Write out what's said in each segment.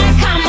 come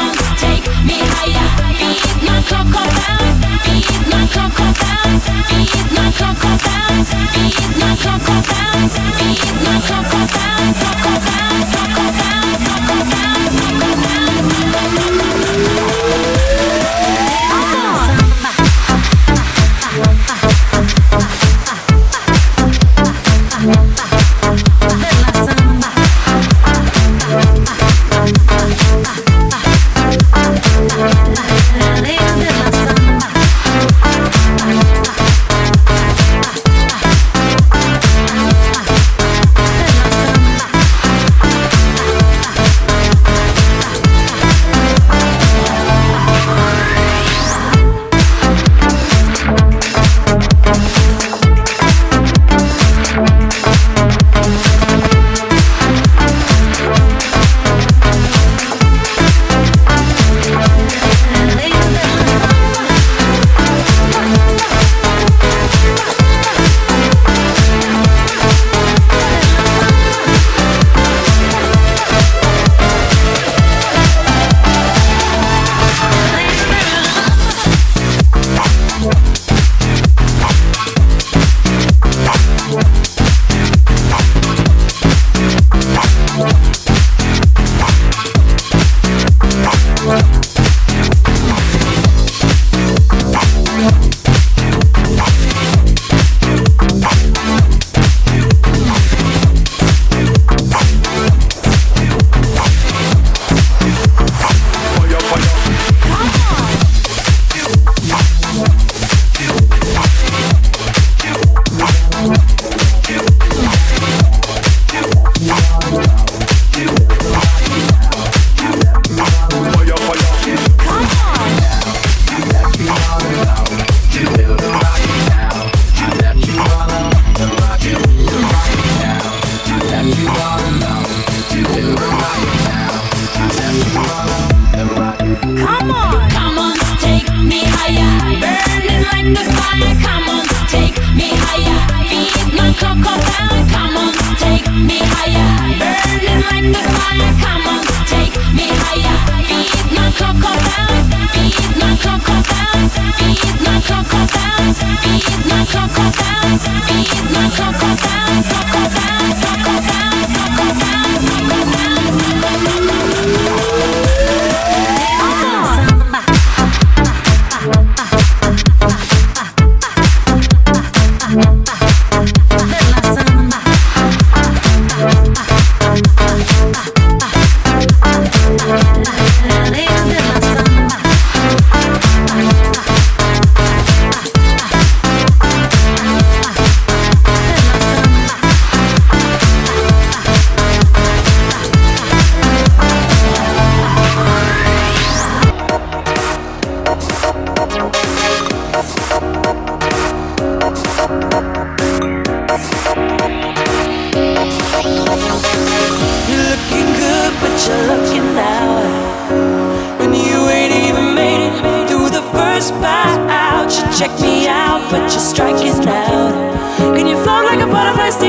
you're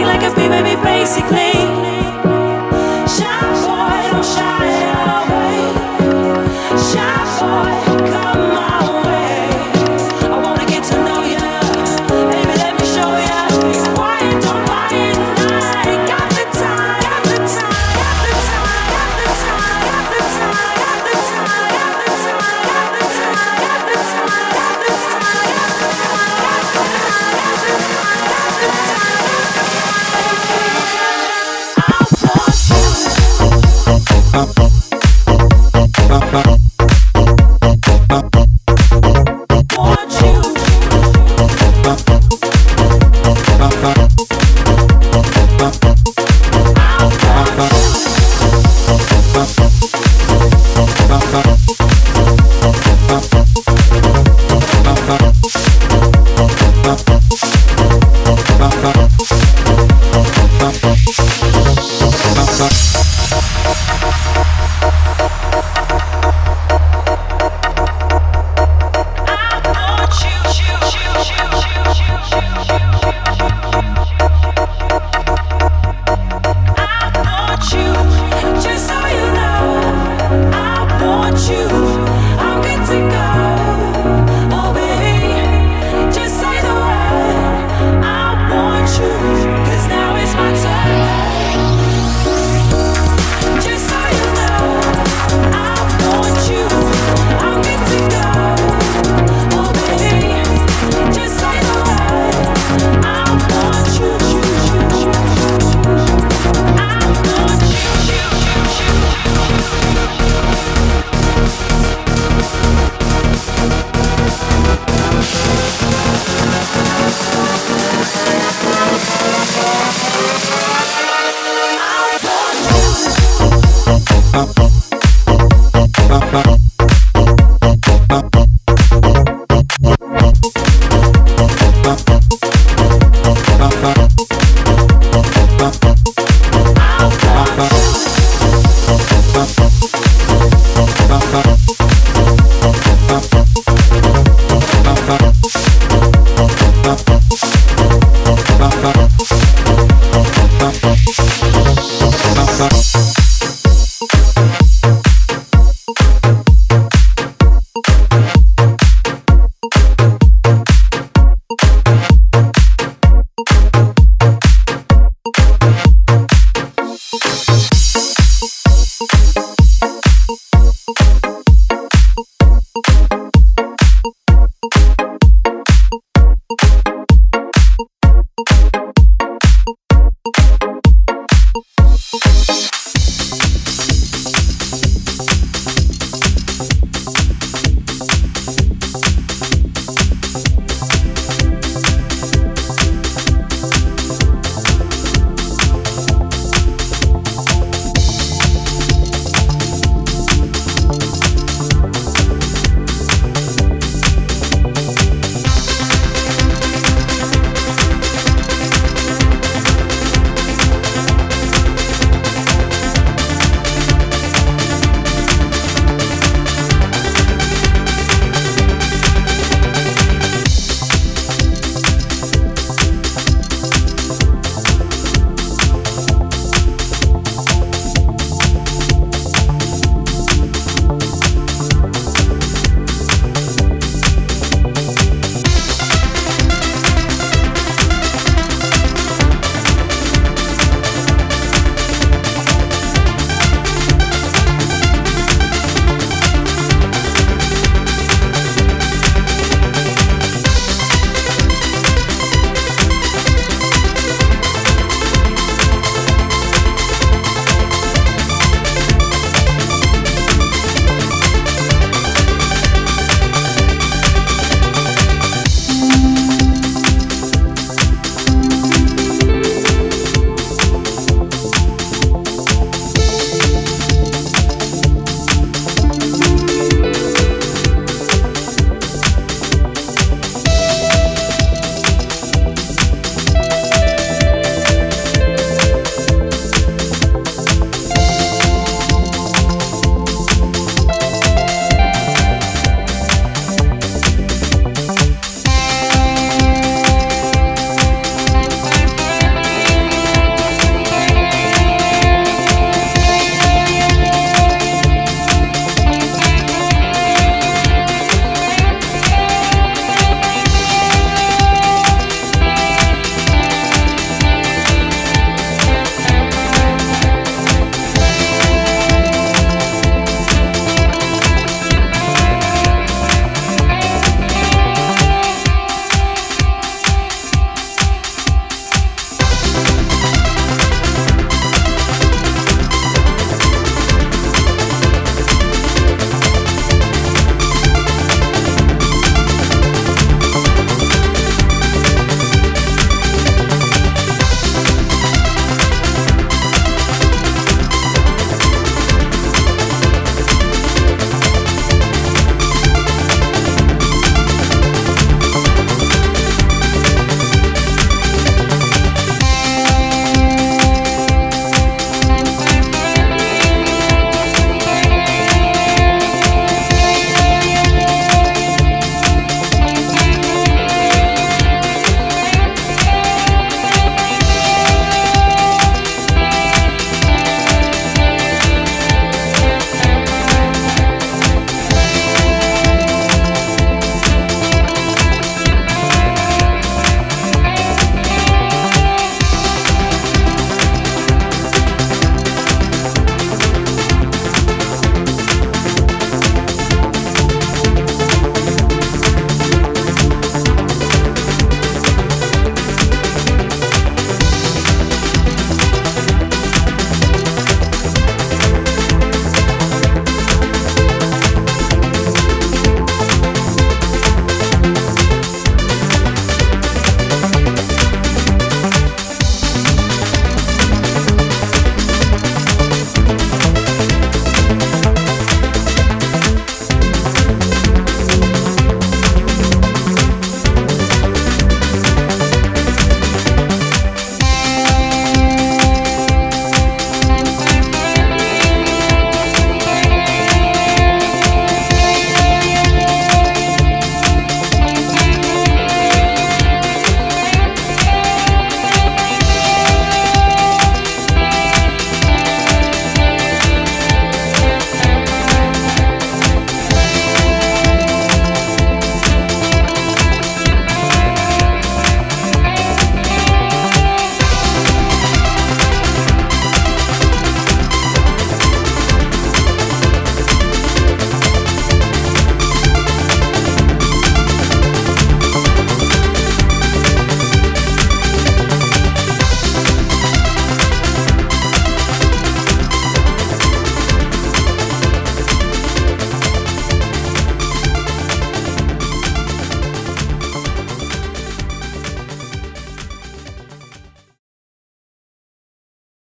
like a baby? Basically.